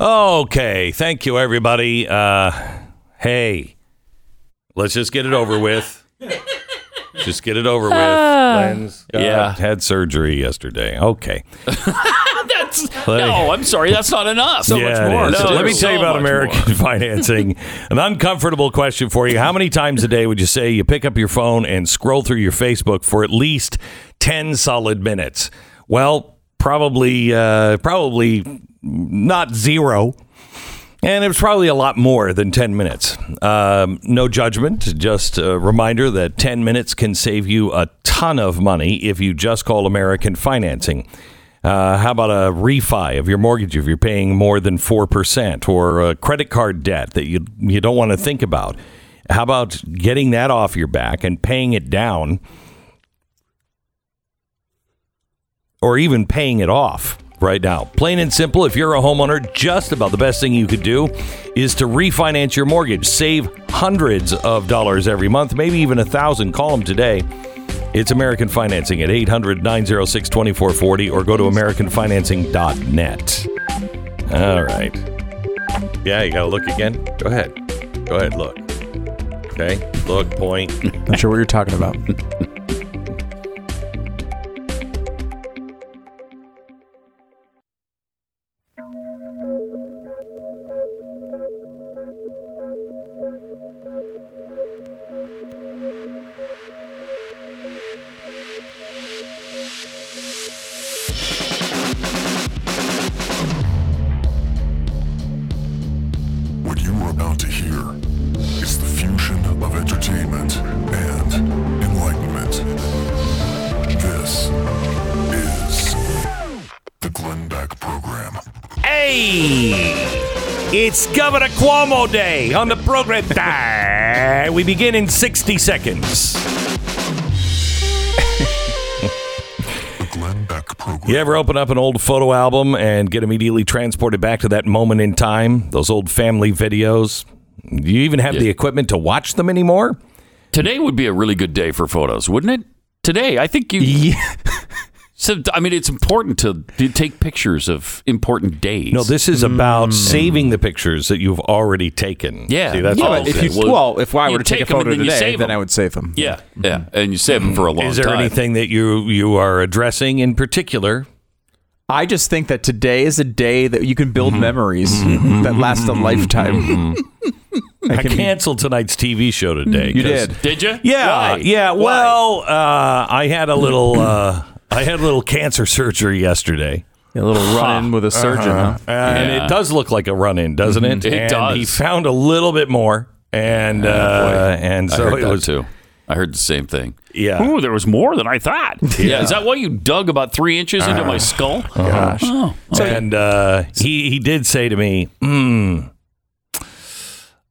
Okay, thank you, everybody. Uh, hey, let's just get it over with. Just get it over with. Glenn's got- Yeah. had surgery yesterday. Okay. That's no. I'm sorry. That's not enough. So Yeah, it is. No, let me there's tell you so about much American more. financing. An uncomfortable question for you. How many times a day would you say you pick up your phone and scroll through your Facebook for at least 10 solid minutes? Well, probably uh, probably not zero. And it was probably a lot more than 10 minutes. Um, no judgment, just a reminder that 10 minutes can save you a ton of money if you just call American Financing. Uh, how about a refi of your mortgage if you're paying more than 4% or a credit card debt that you, you don't want to think about? How about getting that off your back and paying it down or even paying it off right now. Plain and simple, if you're a homeowner, just about the best thing you could do is to refinance your mortgage. Save hundreds of dollars every month, maybe even a thousand. Call them today. It's American Financing at 800 906 2440 or go to AmericanFinancing.net. All right. Yeah, you got to look again? Go ahead. Go ahead, look. Okay. Look, point. Not sure what you're talking about. Governor Cuomo Day on the program. We begin in 60 seconds. The Glenn Beck Program. You ever open up an old photo album and get immediately transported back to that moment in time? Those old family videos? Do you even have the equipment to watch them anymore? Today would be a really good day for photos, wouldn't it? Today, I think you. So I mean, it's important to, to take pictures of important days. No, this is about saving the pictures that you've already taken. Yeah. See, that's Yeah, all if you, Well, well, if I were to take, take a 'em photo then today, then, then 'em. I would save them. yeah, yeah, and you save them for a long time. Is there time. anything that you you are addressing in particular? I just think that today is a day that you can build Mm-hmm. memories that last a lifetime. I canceled tonight's TV show today. You 'cause- did. Did you? Yeah, Why? yeah. Why? Well, uh, I had a little, uh, I had a little cancer surgery yesterday, A little run in with a surgeon, huh? and Yeah. it does look like a run-in, doesn't it? It and does. He found a little bit more, and uh, and I so heard it that was too. I heard the same thing. Yeah. Ooh, there was more than I thought. Yeah. Is that why you dug about three inches into my skull? Gosh. Oh. and uh, he he did say to me, hmm,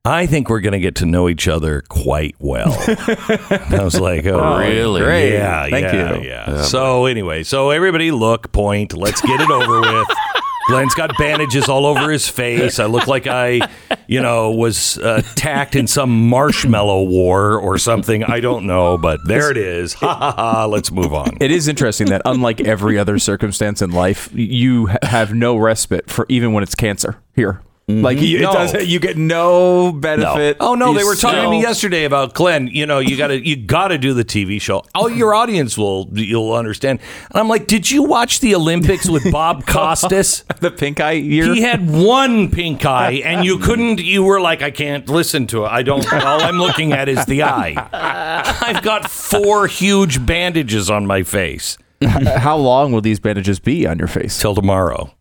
I think we're going to get to know each other quite well. I was like, oh, really? Great. Yeah, Thank yeah, you. Yeah. so anyway, so everybody look, point. Let's get it over with. Glenn's got bandages all over his face. I look like I, you know, was uh, attacked in some marshmallow war or something. I don't know, but there it is. Ha ha ha. Let's move on. It is interesting that unlike every other circumstance in life, you have no respite for even when it's cancer here. Like mm-hmm. you, No. does, you get no benefit. Oh no, You they were talking to me yesterday about Glenn. You know, you got to you got to do the TV show. Oh, your audience will you'll understand. And I'm like, did you watch the Olympics with Bob Costas? the pink eye year. He had one pink eye, and you couldn't. You were like, I can't listen to it. I don't. All I'm looking at is the eye. I've got four huge bandages on my face How long will these bandages be on your face? till tomorrow.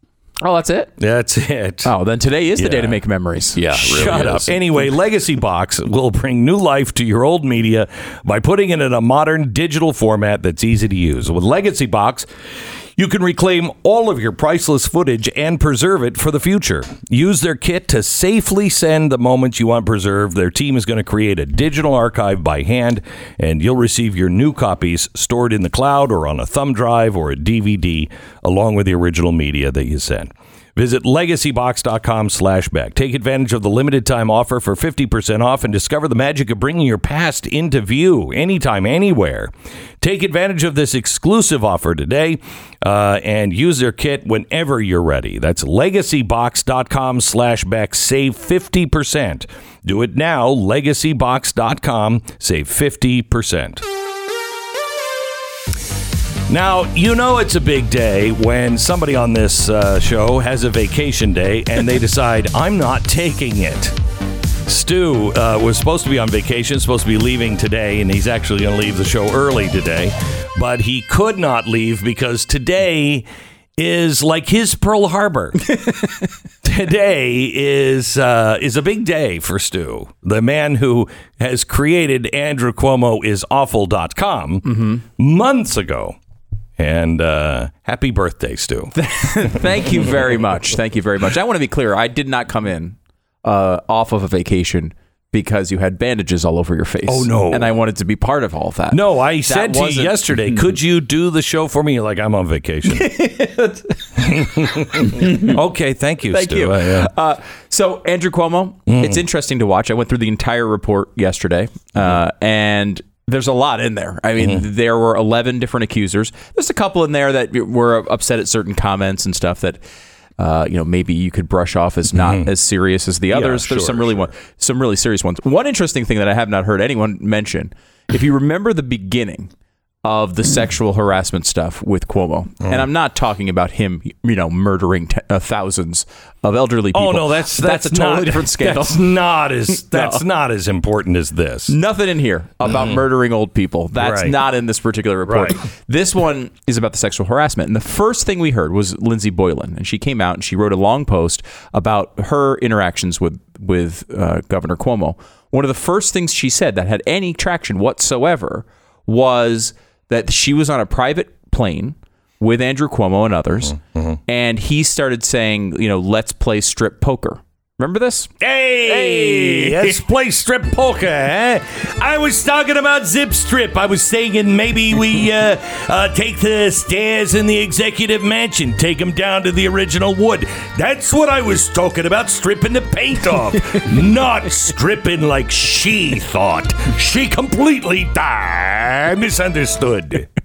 Oh, that's it. That's it. Oh, then today is the day to make memories. Yeah, it really Shut up. is. Anyway, Legacy Box will bring new life to your old media by putting it in a modern digital format that's easy to use. With Legacy Box, You can reclaim all of your priceless footage and preserve it for the future. Use their kit to safely send the moments you want preserved. Their team is going to create a digital archive by hand, and you'll receive your new copies stored in the cloud or on a thumb drive or a DVD, along with the original media that you send. Visit legacybox.com slash Beck. Take advantage of the limited time offer for 50% off and discover the magic of bringing your past into view anytime, anywhere. Take advantage of this exclusive offer today uh, and use their kit whenever you're ready. That's legacybox.com slash Beck. Save 50%. Do it now. Legacybox.com. Save 50%. Now, you know it's a big day when somebody on this uh, show has a vacation day and they decide, I'm not taking it. Stu uh, was supposed to be on vacation, supposed to be leaving today, and he's actually going to leave the show early today. But he could not leave because today is like his Pearl Harbor. today is uh, is a big day for Stu, the man who has created Andrew Cuomo is awful.com months ago. And uh, happy birthday, Stu. Thank you very much. Thank you very much. I want to be clear. I did not come in uh, off of a vacation because you had bandages all over your face. Oh, no. And I wanted to be part of all that. No, I said to you yesterday, could you do the show for me? You're like, I'm on vacation. okay, thank you, Thank Stu. you. Uh, yeah. Uh, so Andrew Cuomo, Mm. it's interesting to watch. I went through the entire report yesterday, uh, Mm-hmm. and there's a lot in there. I mean, there were 11 different accusers. There's a couple in there that were upset at certain comments and stuff that. Uh, you know, maybe you could brush off as not as serious as the others. There's Mm-hmm. sure, some really one, some really serious ones. One interesting thing that I have not heard anyone mention, if you remember the beginning of the sexual harassment stuff with Cuomo, Mm. and I'm not talking about him, you know, murdering t- uh, thousands of elderly people. Oh no, that's that's, a totally not, different scandal. That's not as that's not as important as this. Nothing in here about murdering old people. That's Right. not in this particular report. Right. This one is about the sexual harassment. And the first thing we heard was Lindsey Boylan, and she came out and she wrote a long post about her interactions with with uh, Governor Cuomo. One of the first things she said that had any traction whatsoever was that she was on a private plane with Andrew Cuomo and others, mm-hmm. Mm-hmm. and he started saying, you know, let's play strip poker. Remember this? Hey, let's play strip poker, eh? I was talking about zip strip. I was saying maybe we uh, uh, take the stairs in the executive mansion, take them down to the original wood. That's what I was talking about, stripping the paint off. Not stripping like she thought. She completely uh, misunderstood.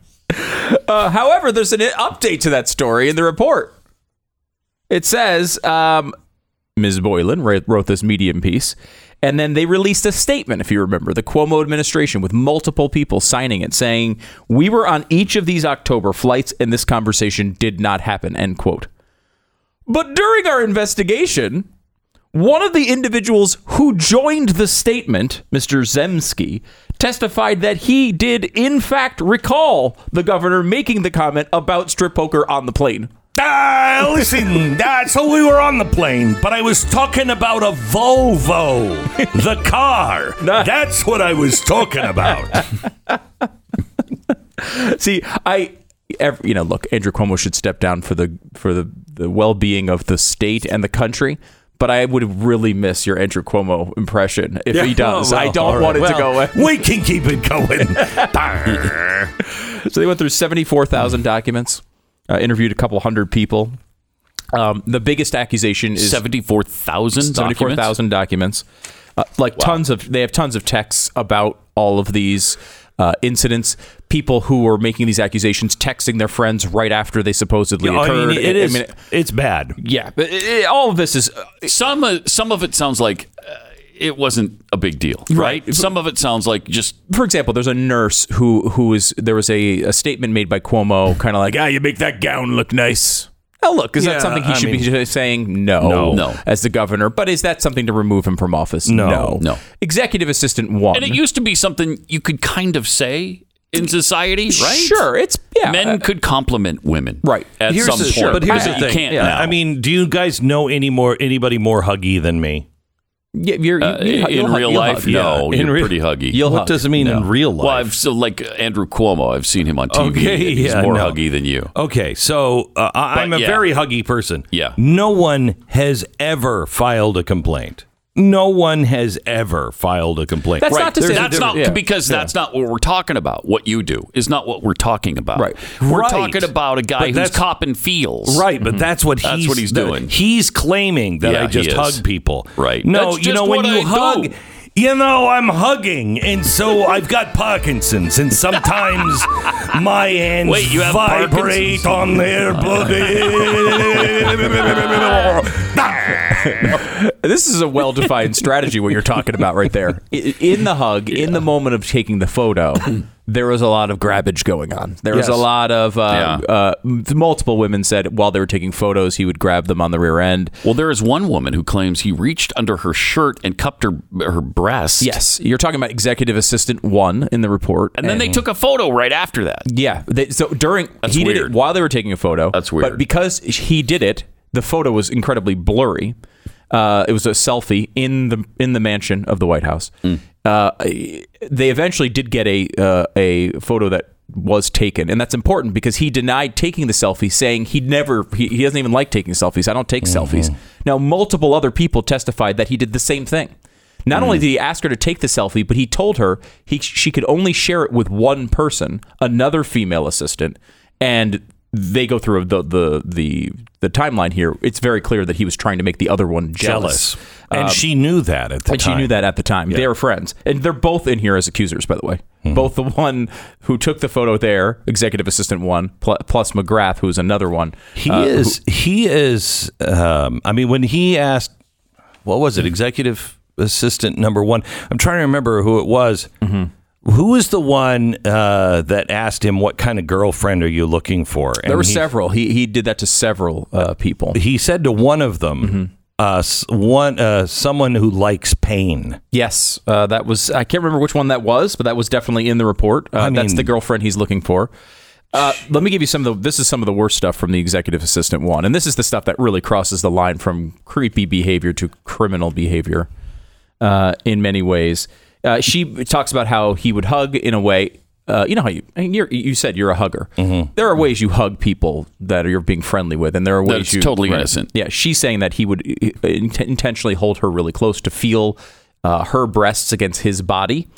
Uh, however, there's an update to that story in the report. It says um, Ms. Boylan wrote, this Medium piece, and then they released a statement, if you remember, the Cuomo administration with multiple people signing it, saying, We were on each of these October flights, and this conversation did not happen, end quote. But during our investigation, one of the individuals who joined the statement, Mr. Zemsky, testified that he did, in fact, recall the governor making the comment about strip poker on the plane. Ah, listen, uh, so we were on the plane, but I was talking about a Volvo, the car. That's what I was talking about. See, I, ev you know, look, Andrew Cuomo should step down for the for the, the well being of the state and the country. But I would really miss your Andrew Cuomo impression if he does. Oh, well, I don't all want it right. to go away. We can keep it going. So they went through 74,000 documents, uh, interviewed a couple hundred people. Um, the biggest accusation is 74,000 74,000 documents. Uh, like tons of, they have tons of texts about all of these uh, incidents. People who were making these accusations, texting their friends right after they supposedly I occurred. mean, it I is. mean, it's bad. yeah, but it- it- all of this is uh, Some uh, some of it sounds like it wasn't a big deal, right? Right. Some of it sounds like just for example, there's a nurse who who is there was a, a statement made by Cuomo, kind of like, ah, you make that gown look nice. Oh, look, is Yeah, that something he I should be saying? No, No. No. as the governor. But is that something to remove him from office? No. No. Executive assistant one. and it used to be something you could kind of say in society, right? Sure, it's yeah. Men could compliment women, Right. At Here's some the, point, but here's but the you thing. can't Yeah, now. I mean, do you guys know any more anybody more huggy than me? Yeah, you're, you, Uh, you, in you'll real you'll life, hug. no, in you're real- pretty huggy. You'll what hug. does it mean in real life? well, I've so like Andrew Cuomo. I've seen him on TV. Okay, and he's yeah, more no. huggy than you. Okay, so uh, I- I'm a yeah. very huggy person. Yeah. No one has ever filed a complaint. No one has ever filed a complaint. That's not to say that's not yeah. because that's not what we're talking about. What you do is not what we're talking about. Right. We're Right. talking about a guy But who's copping feels. Right, but mm-hmm. that's what That's he's what he's doing. He's claiming that Yeah, I just hug people. Right. No, you know when you I hug, do. you know I'm hugging, and so I've got Parkinson's, and sometimes my hands Wait, you have vibrate on their body. This is a well-defined strategy what you're talking about right there. In the hug, in the moment of taking the photo, there was a lot of grabbage going on. There was Yes. a lot of uh, Yeah. uh, multiple women said while they were taking photos, he would grab them on the rear end. Well, there is one woman who claims he reached under her shirt and cupped her her breast. Yes, you're talking about executive assistant one in the report, And then they took a photo right after that. Yeah. They, so during That's he did it while they were taking a photo. That's weird. But because he did it, the photo was incredibly blurry. Uh, it was a selfie in the in the mansion of the White House. Mm. Uh, they eventually did get a uh, a photo that was taken, and that's important because he denied taking the selfie, saying he never he, he doesn't even like taking selfies. I don't take selfies. Now, multiple other people testified that he did the same thing. Not only did he ask her to take the selfie, but he told her he she could only share it with one person, another female assistant, and they go through the the the the timeline here. It's very clear that he was trying to make the other one jealous. Jealous. And she knew that at the And time. she knew that at the time. They were friends. And they're both in here as accusers, by the way. Hmm. Both the one who took the photo there, executive assistant one, pl- plus McGrath, who's another one. He uh, is. He is. Um, I mean, when he asked, what was it, executive assistant number one? I'm trying to remember who it was. Mm-hmm. Who was the one uh, that asked him, "What kind of girlfriend are you looking for?" And there were he, several. He, he did that to several uh, people. He said to one of them, Mm-hmm. uh, "One, uh, someone who likes pain." Yes, uh, that was. I can't remember which one that was, but that was definitely in the report. Uh, I that's the girlfriend he's looking for. Uh, let me give you some of the. This is some of the worst stuff from the executive assistant one, and this is the stuff that really crosses the line from creepy behavior to criminal behavior. Uh, in many ways, uh, she talks about how he would hug in a way. Uh, you know how you I mean, you're, you said you're a hugger. There are ways you hug people that you're being friendly with, and there are ways That's you totally innocent. Yeah, she's saying that he would uh, int- intentionally hold her really close to feel uh, her breasts against his body.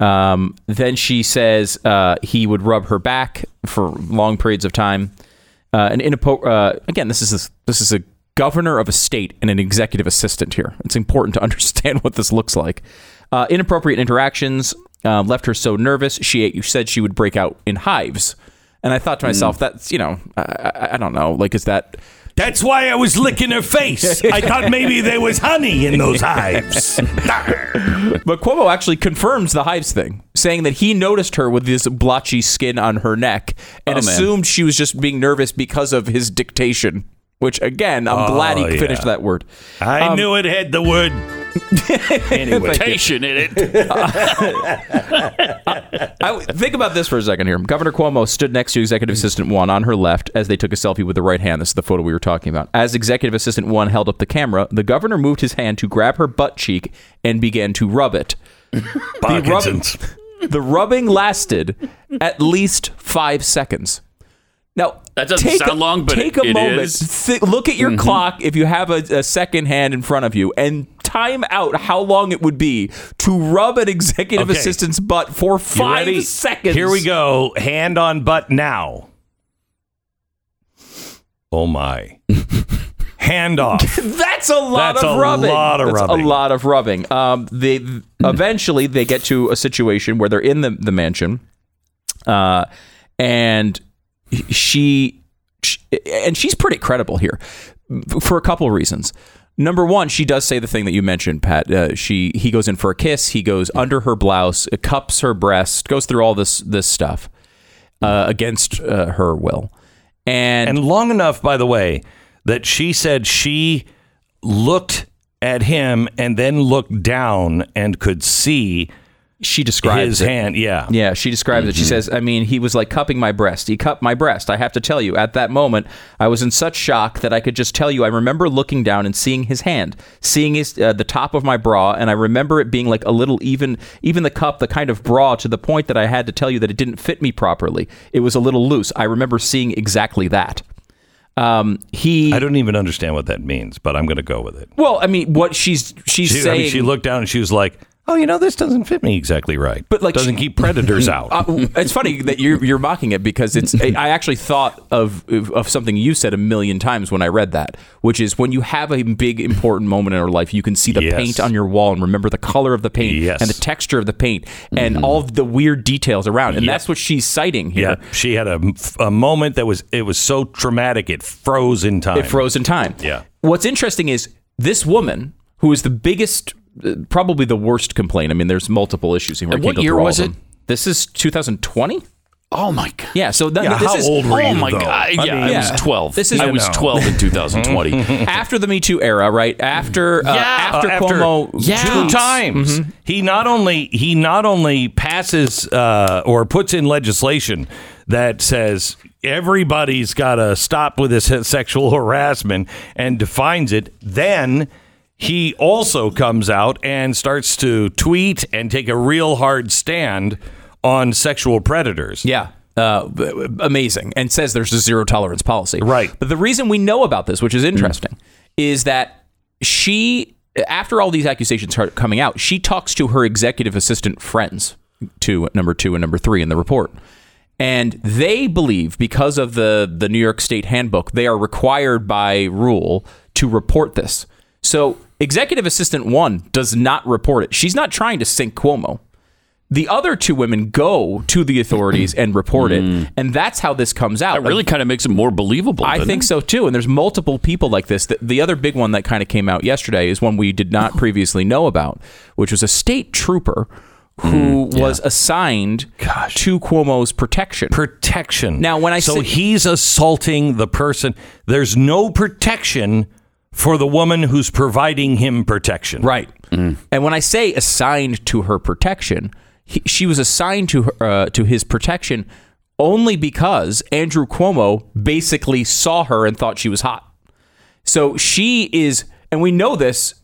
Um, then she says uh, he would rub her back for long periods of time. Uh, and in a po- uh, again, this is a, this is a governor of a state and an executive assistant here. It's important to understand what this looks like. Uh, inappropriate interactions uh, left her so nervous. She said she would break out in hives. And I thought to myself, that's you know, I, I, I don't know, like is that That's why I was licking her face. I thought maybe there was honey in those hives. But Cuomo actually confirms the hives thing, saying that he noticed her with this blotchy skin on her neck and Oh, man. assumed she was just being nervous because of his dictation. Which again, I'm glad he Oh, yeah. finished that word. I knew it had the word. anyway, Station in it. I, think about this for a second here. Governor Cuomo stood next to Executive Assistant One on her left as they took a selfie with the right hand. This is the photo we were talking about. As Executive Assistant One held up the camera, the governor moved his hand to grab her butt cheek and began to rub it. Parkinson's. The rubbing lasted at least five seconds. Now That doesn't take sound a, long, but take it- a it moment. Mm-hmm. Look at your clock if you have a, a second hand in front of you, and time out how long it would be to rub an executive Okay. assistant's butt for five seconds. Here we go. Hand on butt now. Oh my. Hand off. That's a lot That's of a rubbing. lot of That's rubbing. a lot of rubbing. Um, they eventually they get to a situation where they're in the, the mansion, uh, and she, she and she's pretty credible here for a couple of reasons. Number one, she does say the thing that you mentioned, Pat. Uh, she he goes in for a kiss. He goes under her blouse, cups her breast, goes through all this this stuff uh, against uh, her will, and, And long enough, by the way, that she said she looked at him and then looked down and could see She describes his it. hand. Yeah. Yeah, she describes it. She says, I mean, he was like cupping my breast. He cupped my breast. I have to tell you, at that moment, I was in such shock that I could just tell you, I remember looking down and seeing his hand, seeing his uh, the top of my bra, and I remember it being like a little even, even the cup, the kind of bra, to the point that I had to tell you that it didn't fit me properly. It was a little loose. I remember seeing exactly that. Um, he, I don't even understand what that means, but I'm going to go with it. well, I mean, what she's she's She, I saying. mean, she looked down and she was like, "Oh, you know, this doesn't fit me exactly right." But, like, doesn't keep predators out. Uh, it's funny that you're you're mocking it because it's. I actually thought of of something you said a million times when I read that, which is when you have a big important moment in our life, you can see the Yes. paint on your wall and remember the color of the paint Yes. and the texture of the paint and all of the weird details around, and Yep. that's what she's citing here. yeah, she had a, a moment that was it was so traumatic it froze in time. It froze in time. Yeah. What's interesting is this woman who is the biggest, probably the worst complaint. I mean, there's multiple issues here. And what year was it? This is 2020. Oh my god. Yeah. So th- Yeah, this how is old were Oh you, my though? god. I Yeah, I, was 12. This is- I You was know. 12 in 2020. after the Me Too era, right? After uh, Yeah, after, Uh, after Cuomo Yeah. two tweets- times he not only he not only passes uh, or puts in legislation that says everybody's got to stop with this sexual harassment and defines it then he also comes out and starts to tweet and take a real hard stand on sexual predators Yeah. Uh, amazing. And says there's a zero tolerance policy. Right. But the reason we know about this, which is interesting, is that she, after all these accusations are coming out, she talks to her executive assistant friends, to number two and number three in the report. And they believe because of the, the New York State handbook, they are required by rule to report this. So executive assistant one does not report it. She's not trying to sink Cuomo. The other two women go to the authorities and report it, mm. and that's how this comes out. That really kind of makes it more believable. I doesn't think it? so too. And there's multiple people like this. The, the other big one that kind of came out yesterday is one we did not oh. previously know about, which was a state trooper who mm, was assigned to Cuomo's protection. protection Now, when I so say- he's assaulting the person there's no protection for the woman who's providing him protection Right. And when I say assigned to her protection, he, she was assigned to her, uh, to his protection only because Andrew Cuomo basically saw her and thought she was hot. So she is, and we know this.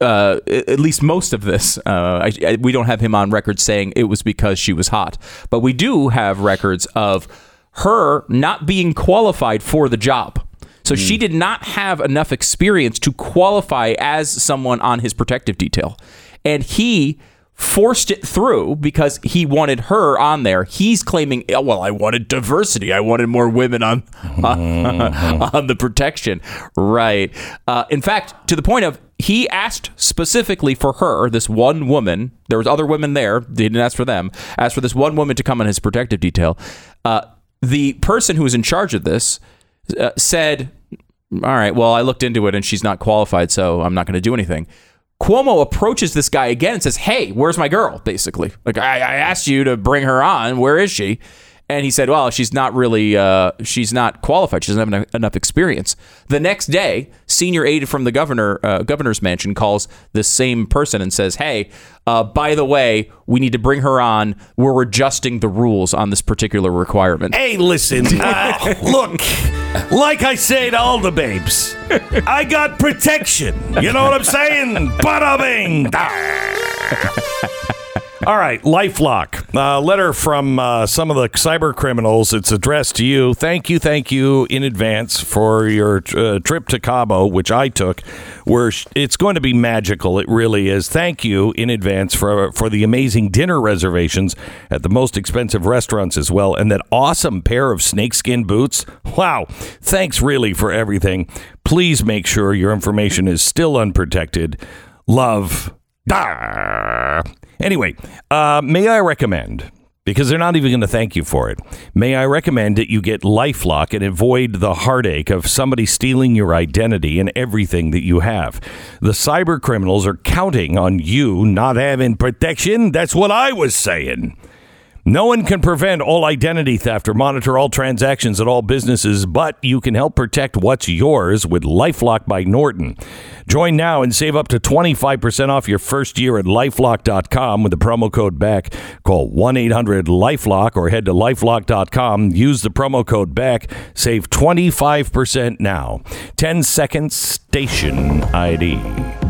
Uh, at least most of this, uh, I, I, we don't have him on record saying it was because she was hot, but we do have records of her not being qualified for the job. So she did not have enough experience to qualify as someone on his protective detail. And he forced it through because he wanted her on there. He's claiming, "Oh, well, I wanted diversity. I wanted more women on on the protection. Right. Uh, in fact, to the point of he asked specifically for her, this one woman. There was other women there. He didn't ask for them. Asked for this one woman to come on his protective detail. Uh, the person who was in charge of this uh, said, "All right, well, I looked into it and she's not qualified, so I'm not going to do anything." Cuomo approaches this guy again and says, "Hey, where's my girl?" Basically, like I, I asked you to bring her on. Where is she? And he said, "Well, she's not really, uh, she's not qualified. She doesn't have enough, experience." The next day, senior aide from the governor, uh, governor's mansion, calls the same person and says, "Hey, uh, by the way, we need to bring her on. We're adjusting the rules on this particular requirement." Hey, listen, uh, look, like I say to all the babes, I got protection. You know what I'm saying? Bada bing. All right, Lifelock. Uh, letter from uh, some of the cyber criminals. It's addressed to you. Thank you, thank you in advance for your uh, trip to Cabo, which I took. Where sh- it's going to be magical. It really is. Thank you in advance for for the amazing dinner reservations at the most expensive restaurants as well, and that awesome pair of snakeskin boots. Wow! Thanks really for everything. Please make sure your information is still unprotected. Love. Dar. Anyway, uh, may I recommend, because they're not even going to thank you for it, may I recommend that you get Lifelock and avoid the heartache of somebody stealing your identity and everything that you have. The cyber criminals are counting on you not having protection. That's what I was saying. No one can prevent all identity theft or monitor all transactions at all businesses, but you can help protect what's yours with Lifelock by Norton. Join now and save up to 25% off your first year at lifelock.com with the promo code BECK. Call 1 800 Lifelock or head to lifelock.com. Use the promo code BECK. Save 25% now. 10 seconds station ID.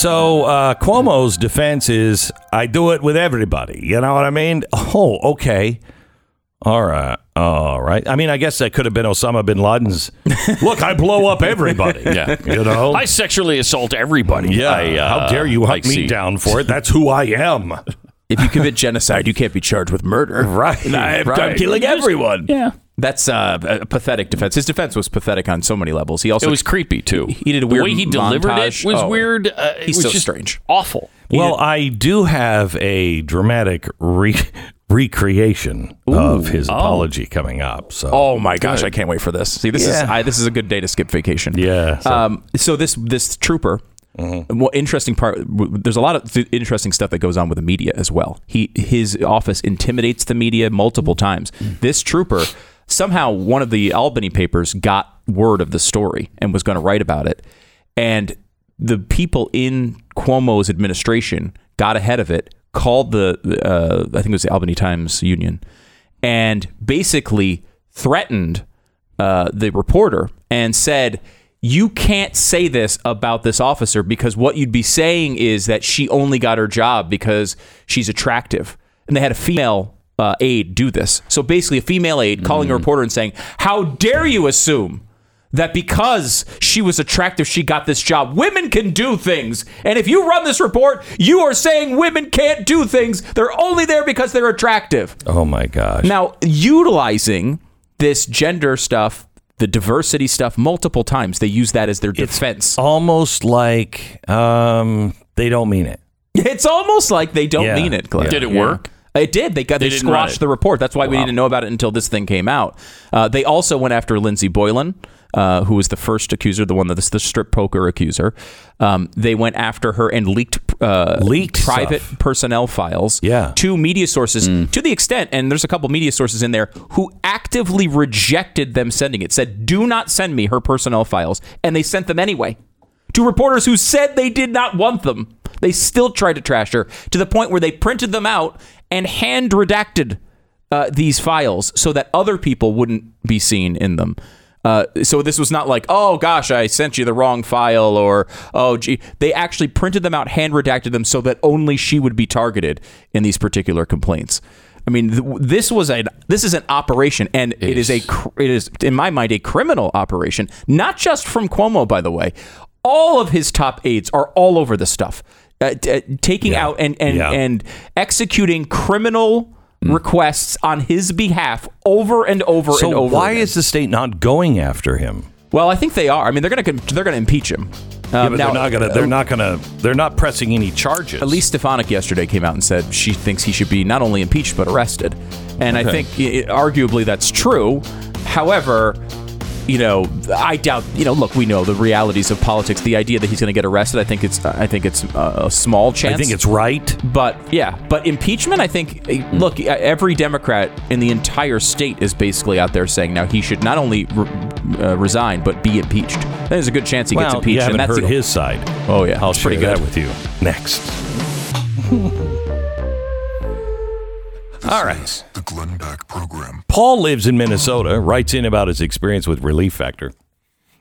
So uh, Cuomo's defense is, I do it with everybody. You know what I mean? Oh, okay. All right. All right. I mean, I guess that could have been Osama bin Laden's. Look, I blow up everybody. Yeah. You know? I sexually assault everybody. yeah. I, uh, How dare you I hunt me see. down for it? That's who I am. If you commit genocide, you can't be charged with murder. Right. And I, right. I'm killing everyone. Yeah. That's uh, a pathetic defense. His defense was pathetic on so many levels. He also It was creepy too. He did a the weird way he delivered montage. it was Oh. weird. Uh, it He's was so just strange. awful. Well, I do have a dramatic re- recreation of his apology coming up. So, Oh my gosh, I can't wait for this. See, this is I, this is a good day to skip vacation. yeah. So, Um, so this this trooper, well, interesting part. There's a lot of th- interesting stuff that goes on with the media as well. He his office intimidates the media multiple times. This trooper somehow one of the Albany papers got word of the story and was going to write about it, and the people in Cuomo's administration got ahead of it, called the uh, I think it was the Albany Times Union, and basically threatened uh, the reporter and said, You can't say this about this officer because what you'd be saying is that she only got her job because she's attractive. And they had a female uh, aide do this. So basically, a female aide calling a reporter and saying, How dare you assume that because she was attractive, she got this job. Women can do things. And if you run this report, you are saying women can't do things. They're only there because they're attractive. oh my gosh. Now, utilizing this gender stuff, the diversity stuff, multiple times, they use that as their defense. Almost like um, they don't mean it. It's almost like they don't Yeah. mean it, Glenn. Did it work? It did. They got they, They squashed the report. That's why we didn't know about it until this thing came out. Uh, they also went after Lindsey Boylan, uh, who was the first accuser, the one that is the strip poker accuser. Um, they went after her and leaked uh, Leaked private stuff. personnel files Yeah. to media sources to the extent, and there's a couple media sources in there who actively rejected them sending it. Said, "Do not send me her personnel files," and they sent them anyway to reporters who said they did not want them. They still tried to trash her to the point where they printed them out and hand redacted uh, these files so that other people wouldn't be seen in them. Uh, so this was not like, oh gosh, I sent you the wrong file, or oh gee, they actually printed them out, hand redacted them, so that only she would be targeted in these particular complaints. I mean, th- this was a this is an operation, and it is a cr- it is in my mind a criminal operation, not just from Cuomo, by the way. All of his top aides are all over the stuff, uh, t- uh, taking out and and Yeah. and executing criminal requests on his behalf over and over and So over. why again. is the state not going after him? Well, I think they are. I mean, they're going to they're going to impeach him. Yeah, Um, but now, they're not gonna. They're not gonna. They're not pressing any charges. Elise Stefanik yesterday came out and said she thinks he should be not only impeached but arrested, and I think i arguably that's true. However, you know, I doubt. You know, look, we know the realities of politics. The idea that he's going to get arrested, I think it's I think it's uh, a small chance. I think it's right. But yeah, but impeachment, I think, eh, look, every Democrat in the entire state is basically out there saying now he should not only re- uh, resign but be impeached. There's a good chance he gets impeached, you haven't and that's heard the- his side. Oh yeah, I'll it's share pretty that good. with you next. All right. The Glenn Beck Program. Paul lives in Minnesota, writes in about his experience with Relief Factor.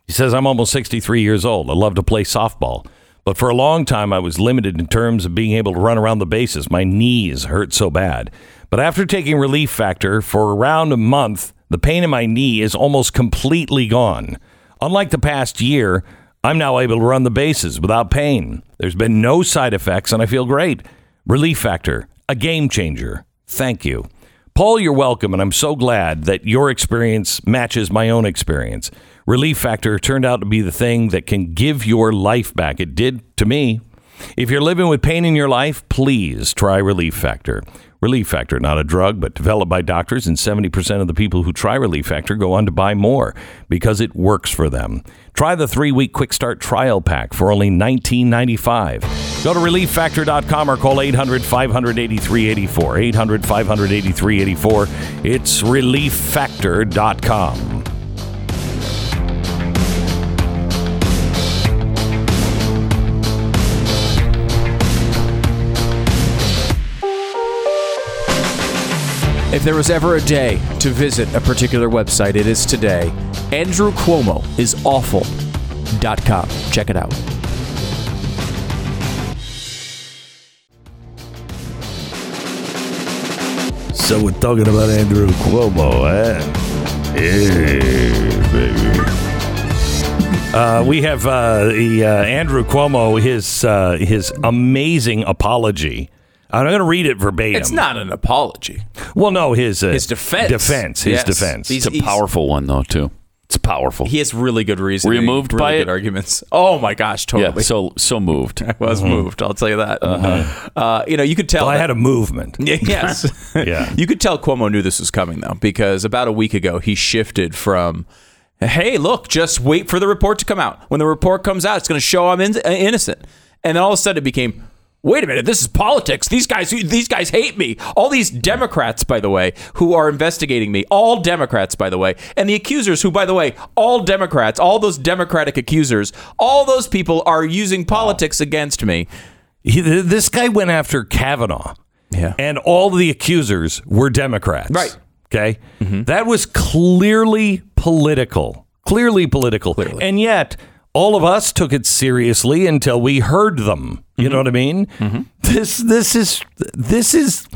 He says, I'm almost 63 years old. I love to play softball, but for a long time I was limited in terms of being able to run around the bases. My knees hurt so bad. But after taking Relief Factor for around a month, the pain in my knee is almost completely gone. Unlike the past year, I'm now able to run the bases without pain. There's been no side effects, and I feel great. Relief Factor, a game changer. Thank you. Paul, you're welcome, and I'm so glad that your experience matches my own experience. Relief Factor turned out to be the thing that can give your life back. It did to me. If you're living with pain in your life, please try Relief Factor. Relief Factor, not a drug, but developed by doctors, and 70% of the people who try Relief Factor go on to buy more because it works for them. Try the three week quick start trial pack for only $19.95. Go to relieffactor.com or call 800 583 84. 800 583 84. It's relieffactor.com. If there was ever a day to visit a particular website, it is today. Andrew Cuomo is awful.com. Check it out. So we're talking about Andrew Cuomo, eh? Yeah, baby. Uh, we have uh, the uh, Andrew Cuomo his uh, his amazing apology. I'm going to read it verbatim. It's not an apology. Well, no, his uh, His defense. defense, his Yes. defense. He's- It's a powerful one, though, too. It's powerful. He has really good reason. Were you moved really by good it? arguments. Oh my gosh, totally. yeah, totally. so so moved. I was moved. I'll tell you that. Uh huh. you know, you could tell. well, I had a movement. Yeah, yes. Yeah. You could tell Cuomo knew this was coming though, because about a week ago he shifted from, "Hey, look, just wait for the report to come out. When the report comes out, it's going to show I'm in- uh, innocent." And then all of a sudden it became, "Wait a minute, this is politics. These guys, these guys hate me. All these Democrats, by the way, who are investigating me, all Democrats, by the way, and the accusers, who, by the way, all Democrats, all those Democratic accusers, all those people are using politics against me." He, this guy went after Kavanaugh. Yeah. And all the accusers were Democrats. Right. Okay. Mm-hmm. That was clearly political. Clearly political. Clearly. And yet, all of us took it seriously until we heard them. You know what I mean? This this is this is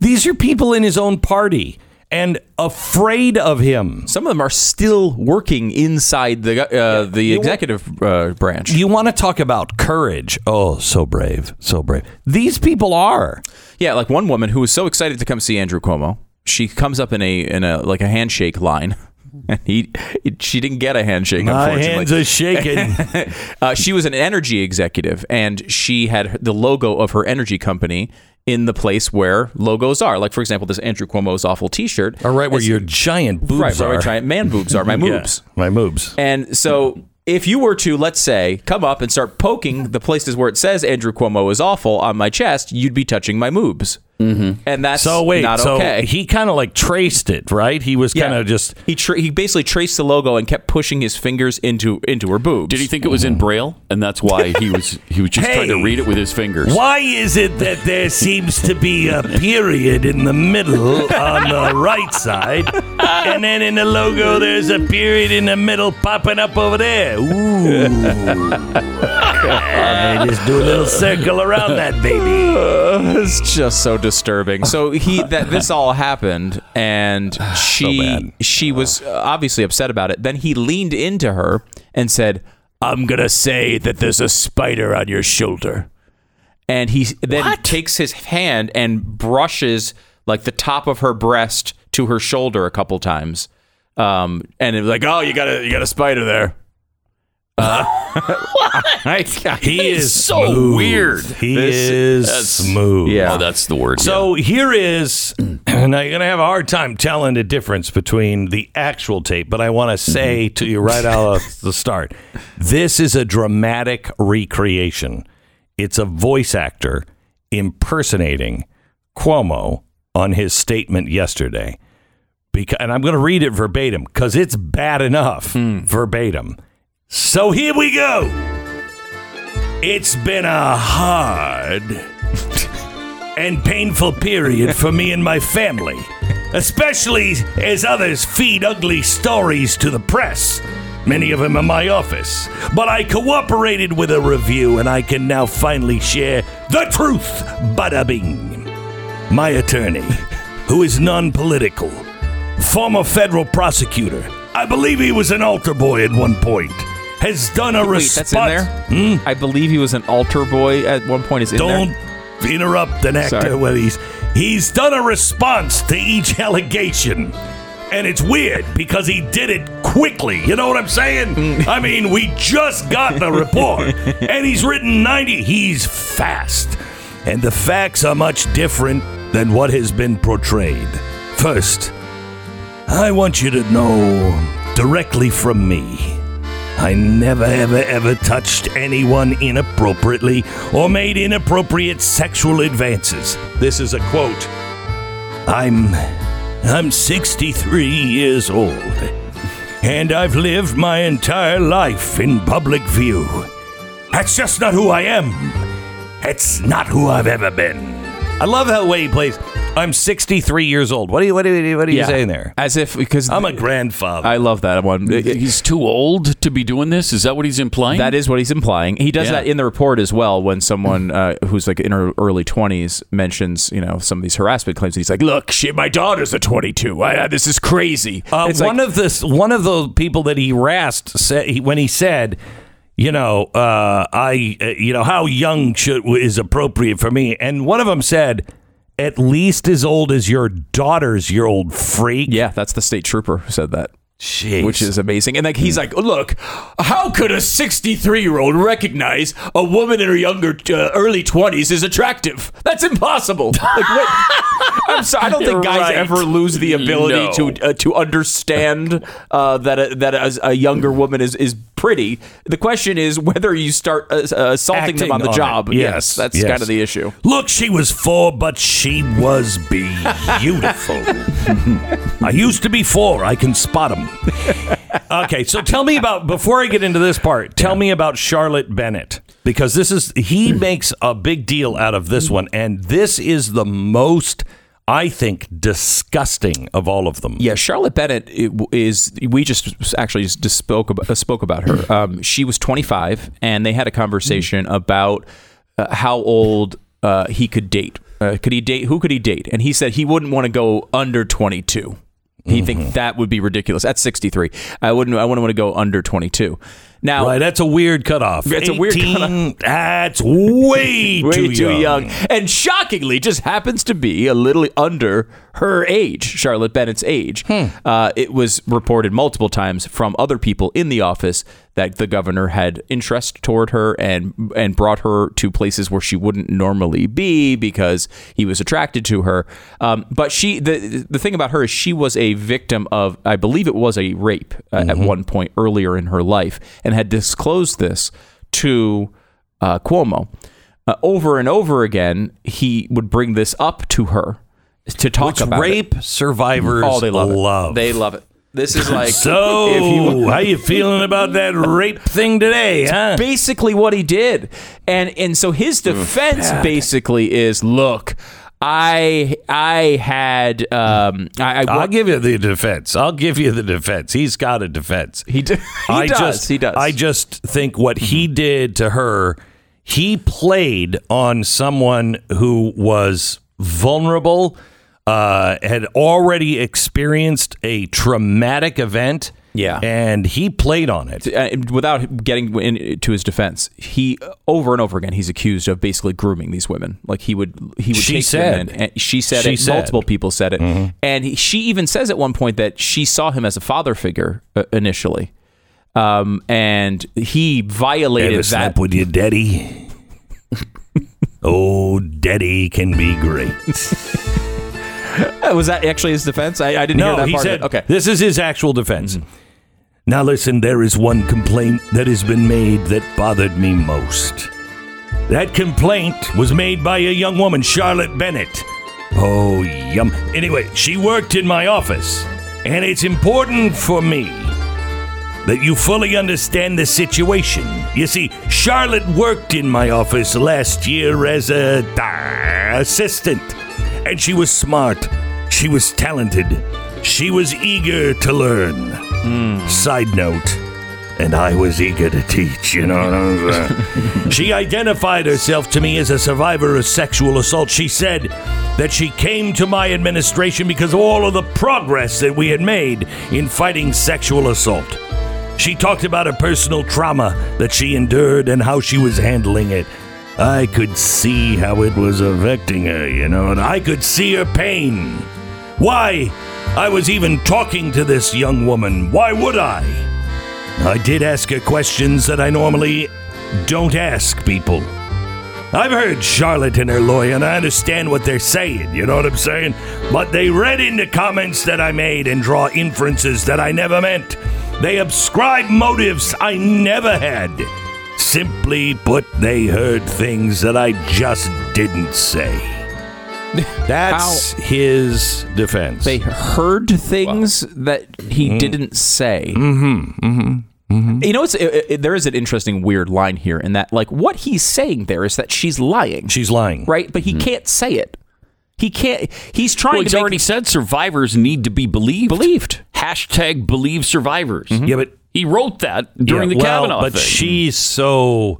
these are people in his own party and afraid of him. Some of them are still working inside the uh, the executive uh, branch. You want to talk about courage? Oh, so brave, so brave. These people are. Yeah, like one woman who was so excited to come see Andrew Cuomo. She comes up in a in a like a handshake line, and he, she didn't get a handshake. My hands are shaking. uh, she was an energy executive, and she had the logo of her energy company in the place where logos are. Like for example, this Andrew Cuomo's awful T-shirt. All right, where your giant boobs right, where are. my giant man boobs are, my Yeah, my moobs. And so if you were to, let's say, come up and start poking the places where it says Andrew Cuomo is awful on my chest, you'd be touching my moobs. Mm-hmm. And that's So wait, not so okay. he kind of like traced it, right? He was kind of just he tra- he basically traced the logo and kept pushing his fingers into into her boobs. Did he think it was in braille, and that's why he was he was just trying to read it with his fingers? Why is it that there seems to be a period in the middle on the right side, and then in the logo there's a period in the middle popping up over there? Ooh. and they just do a little circle around that baby. it's just so disturbing. So he that this all happened, and she bad. she was uh, obviously upset about it. Then he leaned into her and said, "I'm gonna say that there's a spider on your shoulder." And he then takes his hand and brushes like the top of her breast to her shoulder a couple times, um, and it was like, "Oh, you got a you got a spider there." Uh, He is so smooth. weird. He This- is smooth. Yeah. Oh, that's the word. So here is, and you're going to have a hard time telling the difference between the actual tape, but I want to say to you right out of the start this is a dramatic recreation. It's a voice actor impersonating Cuomo on his statement yesterday. Because, and I'm going to read it verbatim because it's bad enough verbatim. So here we go. It's been a hard and painful period for me and my family, especially as others feed ugly stories to the press. Many of them in my office. But I cooperated with a review and I can now finally share the truth. Bada bing. My attorney, who is non political, former federal prosecutor, I believe he was an altar boy at one point, has done a Wait, response. that's in there. Hmm? I believe he was an altar boy at one point. Is in Don't there? interrupt an actor Sorry. Uh, when he's he's done a response to each allegation. And it's weird because he did it quickly. You know what I'm saying? Hmm. I mean, we just got the report, and he's written 90. He's fast. And the facts are much different than what has been portrayed. First, I want you to know directly from me. I never, ever, ever touched anyone inappropriately or made inappropriate sexual advances. This is a quote. I'm. I'm 63 years old, and I've lived my entire life in public view. That's just not who I am. It's not who I've ever been. I love how way he plays. I'm 63 years old. What are you? What are you? What are you saying there? As if because I'm a grandfather. I love that one. He's too old to be doing this. Is that what he's implying? That is what he's implying. He does Yeah. that in the report as well when someone uh, who's like in her early 20s mentions, you know, some of these harassment claims. He's like, look, she, my daughter's a 22. I, uh, this is crazy. Uh, it's one like, of this, one of the people that he harassed said he, when he said, you know, uh, I, uh, you know, how young should is appropriate for me, and one of them said, at least as old as your daughters, you old freak. yeah, that's the state trooper who said that. Jeez. Which is amazing. And like he's like, look, how could a 63 year old recognize a woman in her younger uh, early 20s is attractive? That's impossible. Like, what? I'm sorry. I don't think guys Right. ever lose the ability No. to uh, to understand uh, that a, that a, a younger woman is is pretty. The question is whether you start uh, uh, assaulting them on the on it. job. Yes, that's yes. kind of the issue. Look, she was four, but she was beautiful. I used to be four. I can spot them. Okay, so tell me about before I get into this part. Tell me about Charlotte Bennett because this is he makes a big deal out of this one, and this is the most I think disgusting of all of them. Yeah, Charlotte Bennett is. We just actually just spoke about, uh, spoke about her. Um, she was 25, and they had a conversation about uh, how old uh, he could date. Uh, could he date? Who could he date? And he said he wouldn't want to go under 22. He think mm-hmm. that would be ridiculous. At 63, I wouldn't. I wouldn't want to go under 22. Now, Right, that's a weird cutoff. It's a weird 18, That's way, way too, too, young. young. and shockingly, just happens to be a little under her age, Charlotte Bennett's age. Uh, it was reported multiple times from other people in the office that the governor had interest toward her and and brought her to places where she wouldn't normally be because he was attracted to her. Um, but she, the the thing about her is she was a victim of, I believe it was a rape uh, at one point earlier in her life, and had disclosed this to uh, Cuomo. Uh, over and over again, he would bring this up to her to talk Which about rape survivors It. Oh, they love, love. it. They love it. This is like So, if you- how you feeling about that rape thing today, huh? basically what he did, and and so his defense basically is, look. I I had um I, I I'll give you the defense. I'll give you the defense. He's got a defense. he, he I does just, he does I just think what he did to her, he played on someone who was vulnerable, uh, had already experienced a traumatic event. Yeah. and he played on it. uh, without getting in, to his defense, he over and over again he's accused of basically grooming these women. Like he would he would She take said. them and she said She it. said. Mm-hmm. Multiple people said it, and he, she even says at one point that she saw him as a father figure uh, initially, um, and he violated Ever that. with your daddy? oh, daddy can be great. Was that actually his defense? I, I didn't hear that he part. said. Okay, this is his actual defense. Now, listen, there is one complaint that has been made that bothered me most. That complaint was made by a young woman, Charlotte Bennett. Oh, yum. Anyway, she worked in my office, and it's important for me that you fully understand the situation. You see, Charlotte worked in my office last year as a uh, assistant, and she was smart. She was talented. She was eager to learn. Hmm. Side note, and I was eager to teach, you know what I'm saying? she identified herself to me as a survivor of sexual assault. She said that she came to my administration because of all of the progress that we had made in fighting sexual assault. She talked about her personal trauma that she endured and how she was handling it. I could see how it was affecting her, you know, and I could see her pain. Why? I was even talking to this young woman. Why would I? I did ask her questions that I normally don't ask people. I've heard Charlotte and her lawyer, and I understand what they're saying, you know what I'm saying? But they read into comments that I made and draw inferences that I never meant. They ascribe motives I never had. Simply put, they heard things that I just didn't say. That's his defense. They heard things that he Mm-hmm. didn't say. Mm-hmm. Mm-hmm. You know, it's it, it- there is an interesting, weird line here in that, like, what he's saying there is that she's lying, She's lying. right? But he can't say it. He can't. He's trying Well, to he's make already said survivors need to be believed. believed. Hashtag believe survivors. Yeah, but He wrote that during yeah, the well, Kavanaugh but thing. she's so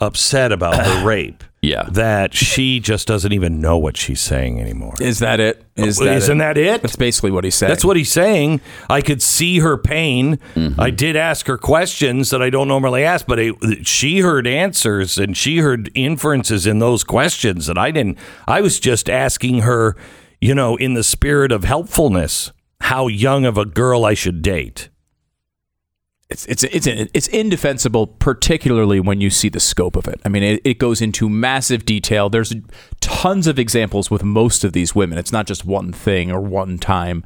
upset about the rape Yeah. that she just doesn't even know what she's saying anymore. Is that it? Is that Isn't it? that it? That's basically what he said. That's what he's saying. I could see her pain. Mm-hmm. I did ask her questions that I don't normally ask, but it, she heard answers and she heard inferences in those questions that I didn't. I was just asking her, you know, in the spirit of helpfulness, how young of a girl I should date. It's it's it's it's indefensible, particularly when you see the scope of it. I mean, it, it goes into massive detail. There's tons of examples with most of these women. It's not just one thing or one time.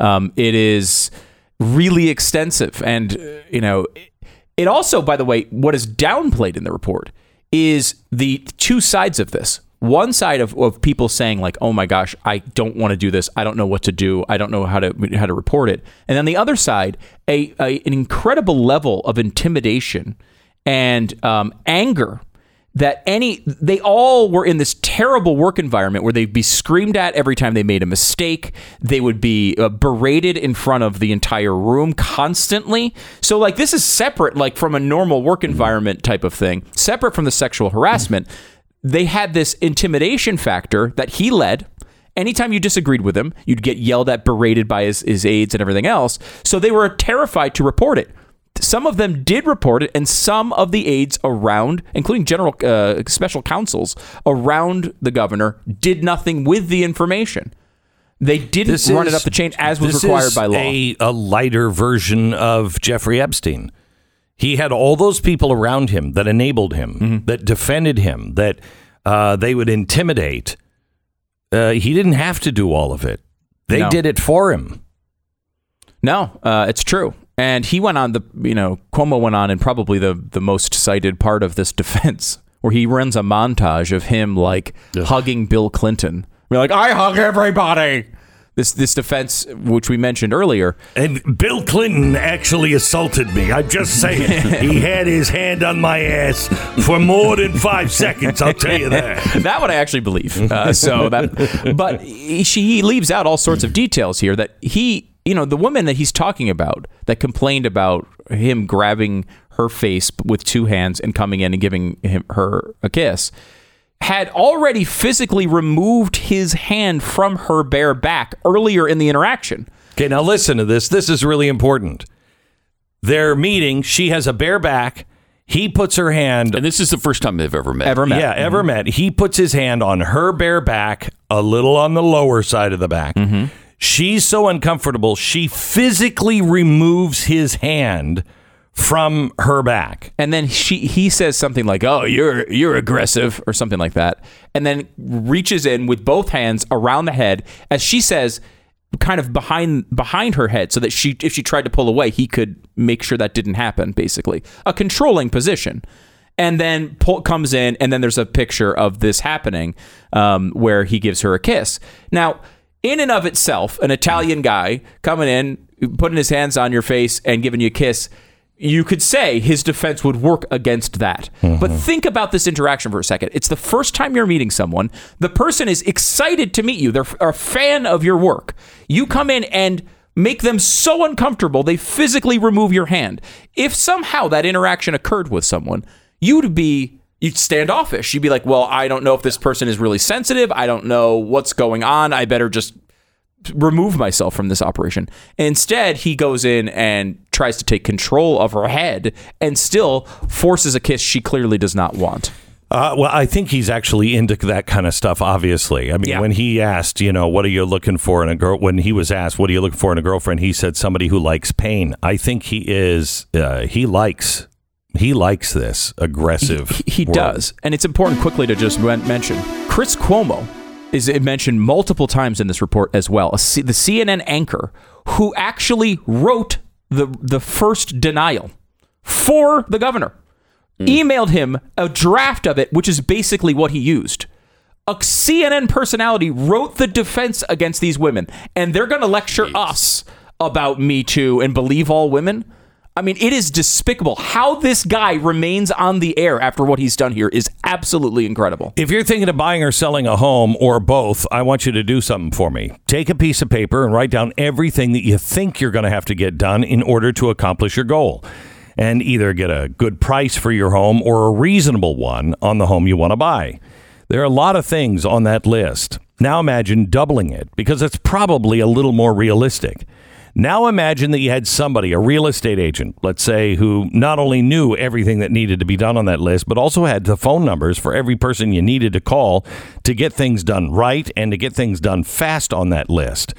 Um, it is really extensive, and uh, you know, it, it also, by the way, what is downplayed in the report is the two sides of this. One side of, of people saying like, "Oh my gosh, I don't want to do this. I don't know what to do. I don't know how to how to report it." And then the other side, a, a an incredible level of intimidation and um, anger that any they all were in this terrible work environment where they'd be screamed at every time they made a mistake they would be uh, berated in front of the entire room constantly so like this is separate like from a normal work environment type of thing separate from the sexual harassment they had this intimidation factor that he led anytime you disagreed with him you'd get yelled at berated by his, his aides and everything else so they were terrified to report it some of them did report it, and some of the aides around, including general uh, special counsels around the governor, did nothing with the information. They didn't run it up the chain as was required is by law. A, a lighter version of Jeffrey Epstein. He had all those people around him that enabled him, Mm-hmm. that defended him, that uh, they would intimidate. Uh, he didn't have to do all of it. They No. did it for him. No, uh, it's true. And he went on the, you know, Cuomo went on in probably the the most cited part of this defense, where he runs a montage of him like hugging Bill Clinton. We're like, I hug everybody. This this defense, which we mentioned earlier, And Bill Clinton actually assaulted me. I'm just saying. he had his hand on my ass for more than five seconds. I'll tell you that. that one I actually believe. Uh, so that, but he, she he leaves out all sorts of details here that he, you know, the woman that he's talking about that complained about him grabbing her face with two hands and coming in and giving him her a kiss had already physically removed his hand from her bare back earlier in the interaction. Okay, now listen to this. This is really important. They're meeting. She has a bare back. He puts her hand. and this is the first time they've ever met. Ever met? Yeah, mm-hmm. ever met. He puts his hand on her bare back, a little on the lower side of the back. Mm-hmm. She's so uncomfortable, she physically removes his hand from her back. and then she he says something like oh you're you're aggressive or something like that and then reaches in with both hands around the head as she says kind of behind behind her head so that she if she tried to pull away he could make sure that didn't happen basically. A controlling position. And then pull, comes in and then there's a picture of this happening um, where he gives her a kiss. Now in and of itself an italian guy coming in putting his hands on your face and giving you a kiss you could say his defense would work against that. But mm-hmm. think about this interaction for a second. It's the first time you're meeting someone. The person is excited to meet you. They're a fan of your work. You come in and make them so uncomfortable they physically remove your hand. If somehow that interaction occurred with someone, you'd be you'd standoffish. You'd be like, "Well, I don't know if this person is really sensitive. I don't know what's going on. I better just remove myself from this operation. Instead, he goes in and tries to take control of her head and still forces a kiss she clearly does not want. Uh, well, I think he's actually into that kind of stuff. Obviously, I mean, Yeah. when he asked, you know, what are you looking for in a girl? When he was asked, what are you looking for in a girlfriend? He said somebody who likes pain. I think he is. Uh, he likes. He likes this aggressive. He, he does, and it's important quickly to just mention Chris Cuomo is mentioned multiple times in this report as well. A C- the CNN anchor who actually wrote the the first denial for the governor hmm. emailed him a draft of it, which is basically what he used. A CNN personality wrote the defense against these women, and they're going to lecture us about Me Too and believe all women. I mean, it is despicable. How this guy remains on the air after what he's done here is absolutely incredible. If you're thinking of buying or selling a home or both, I want you to do something for me. Take a piece of paper and write down everything that you think you're going to have to get done in order to accomplish your goal. And either get a good price for your home or a reasonable one on the home you want to buy. There are a lot of things on that list. Now imagine doubling it because it's probably a little more realistic. Now imagine that you had somebody, a real estate agent, let's say, who not only knew everything that needed to be done on that list, but also had the phone numbers for every person you needed to call to get things done right and to get things done fast on that list.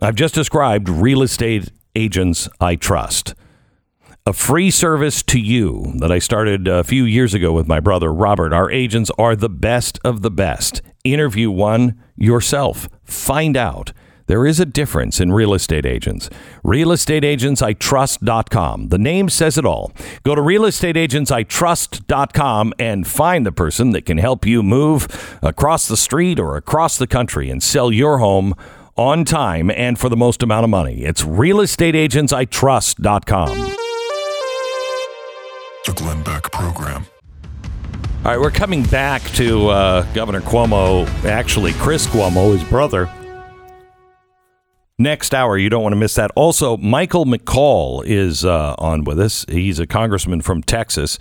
I've just described real estate agents I trust. A free service to you that I started a few years ago with my brother Robert. Our agents are the best of the best. Interview one yourself. Find out. There is a difference in real estate agents. RealestateAgentsITrust.com. The name says it all. Go to RealestateAgentsITrust.com and find the person that can help you move across the street or across the country and sell your home on time and for the most amount of money. It's RealestateAgentsITrust.com. The Glenn Beck Program. All right, we're coming back to uh, Governor Cuomo, actually, Chris Cuomo, his brother. Next hour, you don't want to miss that. Also, Michael McCaul is uh, on with us. He's a congressman from Texas.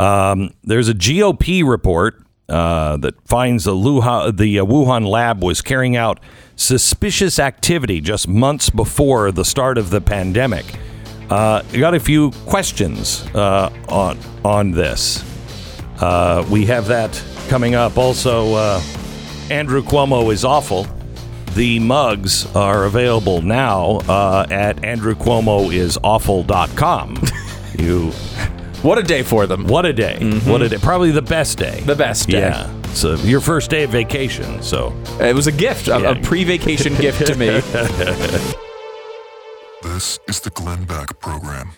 Um, there's a GOP report uh, that finds the, Luha, the uh, Wuhan lab was carrying out suspicious activity just months before the start of the pandemic. Uh, got a few questions uh, on on this. Uh, we have that coming up. Also, uh, Andrew Cuomo is awful. The mugs are available now uh, at andrewcuomoisawful.com. you, What a day for them. what a day! What a day! Probably the best day. The best day. Yeah. So your first day of vacation. So It was a gift, a, Yeah. a pre-vacation gift to me. This is the Glenn Beck Program.